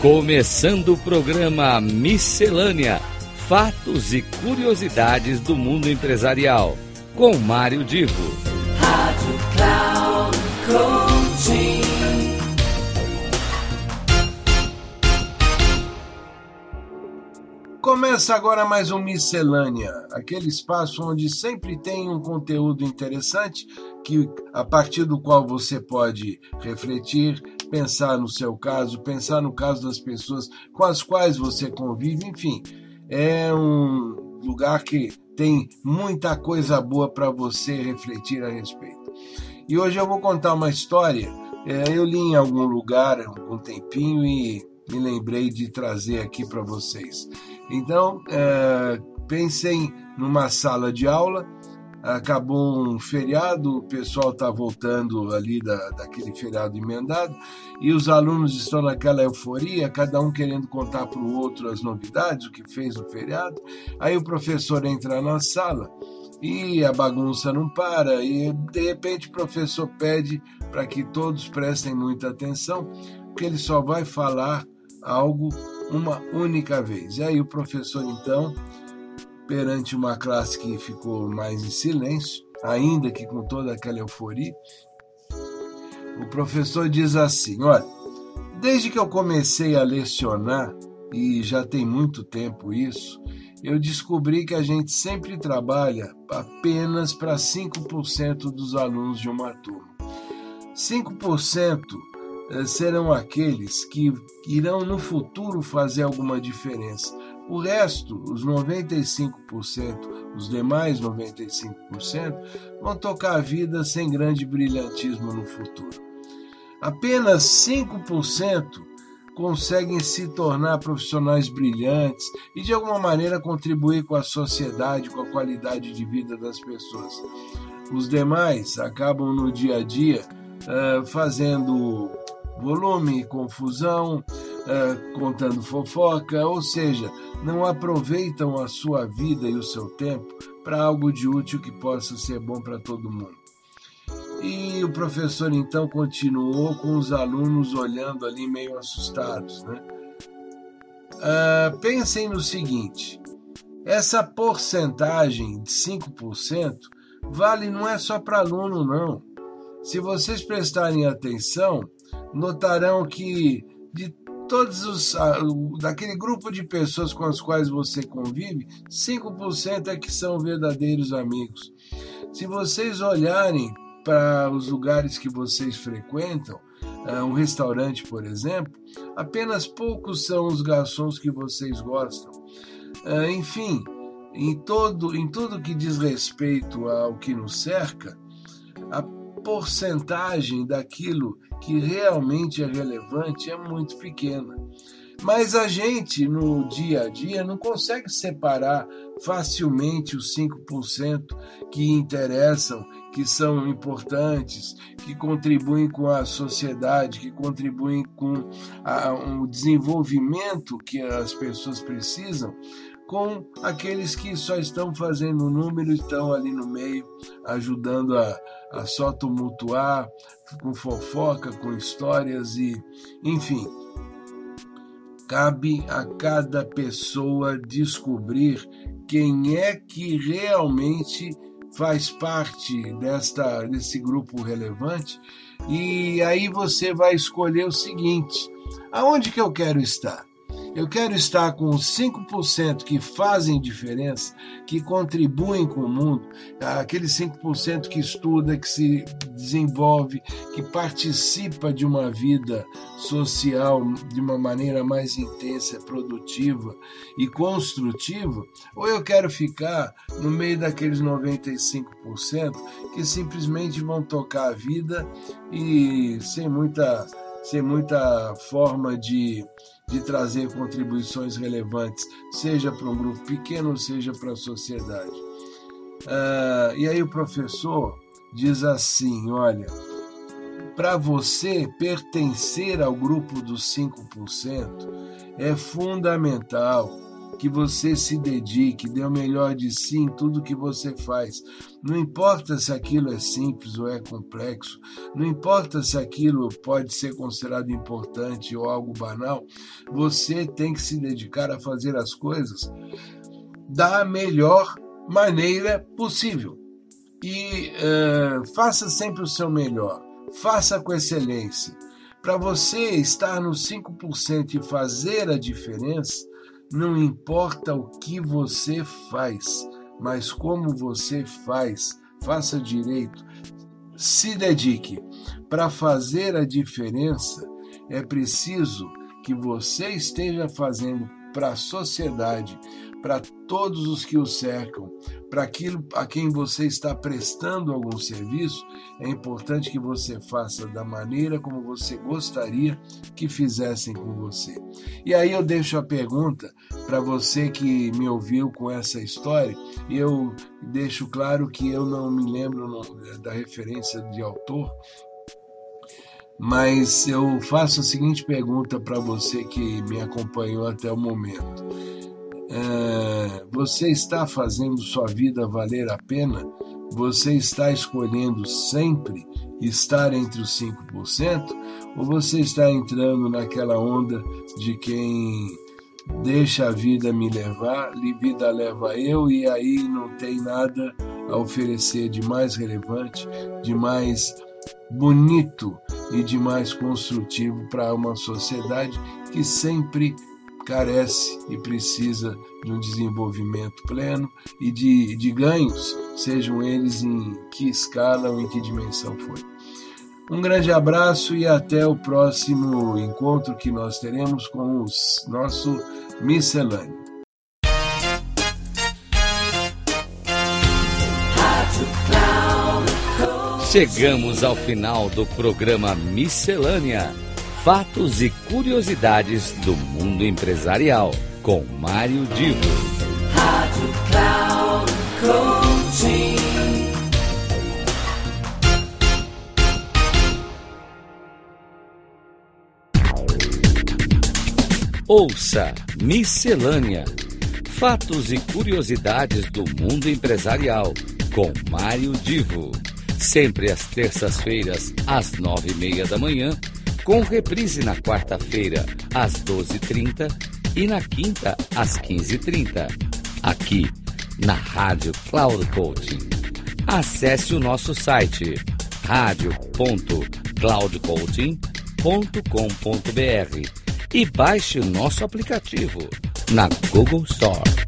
Começando o programa Miscelânea: Fatos e Curiosidades do Mundo Empresarial, com Mário Divo. Rádio Cloud Coaching. Começa agora mais um Miscelânea, aquele espaço onde sempre tem um conteúdo interessante que a partir do qual você pode refletir, pensar no seu caso, pensar no caso das pessoas com as quais você convive, enfim, é um lugar que tem muita coisa boa para você refletir a respeito. E hoje eu vou contar uma história. É, eu li em algum lugar há algum tempinho e me lembrei de trazer aqui para vocês. Então, é, pensem numa sala de aula, acabou um feriado, o pessoal está voltando ali da, daquele feriado emendado, e os alunos estão naquela euforia, cada um querendo contar para o outro as novidades, o que fez no feriado. Aí o professor entra na sala e a bagunça não para, e de repente o professor pede para que todos prestem muita atenção, porque ele só vai falar algo uma única vez. E aí o professor, então, perante uma classe que ficou mais em silêncio, ainda que com toda aquela euforia, o professor diz assim: Olha, desde que eu comecei a lecionar, e já tem muito tempo isso, eu descobri que a gente sempre trabalha apenas para 5% dos alunos de uma turma. 5% eh, serão aqueles que irão no futuro fazer alguma diferença. O resto, os 95%, os demais 95%, vão tocar a vida sem grande brilhantismo no futuro. Apenas 5% conseguem se tornar profissionais brilhantes e de alguma maneira contribuir com a sociedade, com a qualidade de vida das pessoas. Os demais acabam no dia a dia uh, fazendo volume, confusão, uh, contando fofoca, ou seja, não aproveitam a sua vida e o seu tempo para algo de útil que possa ser bom para todo mundo. E o professor então continuou com os alunos olhando ali meio assustados. Né? Uh, pensem no seguinte: essa porcentagem de 5% vale não é só para aluno, não. Se vocês prestarem atenção, notarão que de todos os daquele grupo de pessoas com as quais você convive, 5% é que são verdadeiros amigos. Se vocês olharem para os lugares que vocês frequentam, é, um restaurante, por exemplo, apenas poucos são os garçons que vocês gostam. É, enfim, em todo em tudo que diz respeito ao que nos cerca, porcentagem daquilo que realmente é relevante é muito pequena. Mas a gente, no dia a dia, não consegue separar facilmente os 5% que interessam, que são importantes, que contribuem com a sociedade, que contribuem com o desenvolvimento que as pessoas precisam, com aqueles que só estão fazendo número e estão ali no meio, ajudando a, a só tumultuar, com fofoca, com histórias e, enfim. Cabe a cada pessoa descobrir quem é que realmente faz parte desta, desse grupo relevante e aí você vai escolher o seguinte: aonde que eu quero estar? Eu quero estar com os 5% que fazem diferença, que contribuem com o mundo, aqueles 5% que estuda, que se desenvolve, que participa de uma vida social de uma maneira mais intensa, produtiva e construtiva, ou eu quero ficar no meio daqueles 95% que simplesmente vão tocar a vida e sem muita, sem muita forma de de trazer contribuições relevantes, seja para um grupo pequeno, seja para a sociedade. Uh, e aí o professor diz assim: olha, para você pertencer ao grupo dos 5% é fundamental que você se dedique, dê o melhor de si em tudo que você faz. Não importa se aquilo é simples ou é complexo, não importa se aquilo pode ser considerado importante ou algo banal, você tem que se dedicar a fazer as coisas da melhor maneira possível. E uh, faça sempre o seu melhor, faça com excelência. Para você estar no 5% e fazer a diferença, não importa o que você faz, mas como você faz, faça direito, se dedique. Para fazer a diferença, é preciso que você esteja fazendo para a sociedade, para todos os que o cercam, para aquilo a quem você está prestando algum serviço, é importante que você faça da maneira como você gostaria que fizessem com você. E aí eu deixo a pergunta para você que me ouviu com essa história, e eu deixo claro que eu não me lembro da referência de autor, mas eu faço a seguinte pergunta para você que me acompanhou até o momento é, você está fazendo sua vida valer a pena? Você está escolhendo sempre estar entre os 5%? Ou você está entrando naquela onda de quem deixa a vida me levar, vida leva eu e aí não tem nada a oferecer de mais relevante, de mais bonito e de mais construtivo para uma sociedade que sempre carece e precisa de um desenvolvimento pleno e de, de ganhos, sejam eles em que escala ou em que dimensão for. Um grande abraço e até o próximo encontro que nós teremos com o nosso miscelâneo. Chegamos ao final do programa Miscelânea fatos e curiosidades do mundo empresarial, com Mário Divo. Rádio Cloud Coaching. Ouça Miscelânea: Fatos e curiosidades do mundo empresarial, com Mário Divo. Sempre às terças-feiras, às nove e meia da manhã com reprise na quarta-feira, às 12h30 e na quinta, às 15h30, aqui na Rádio Cloud Coaching. Acesse o nosso site radio.cloudcoaching.com.br e baixe o nosso aplicativo na Google Store.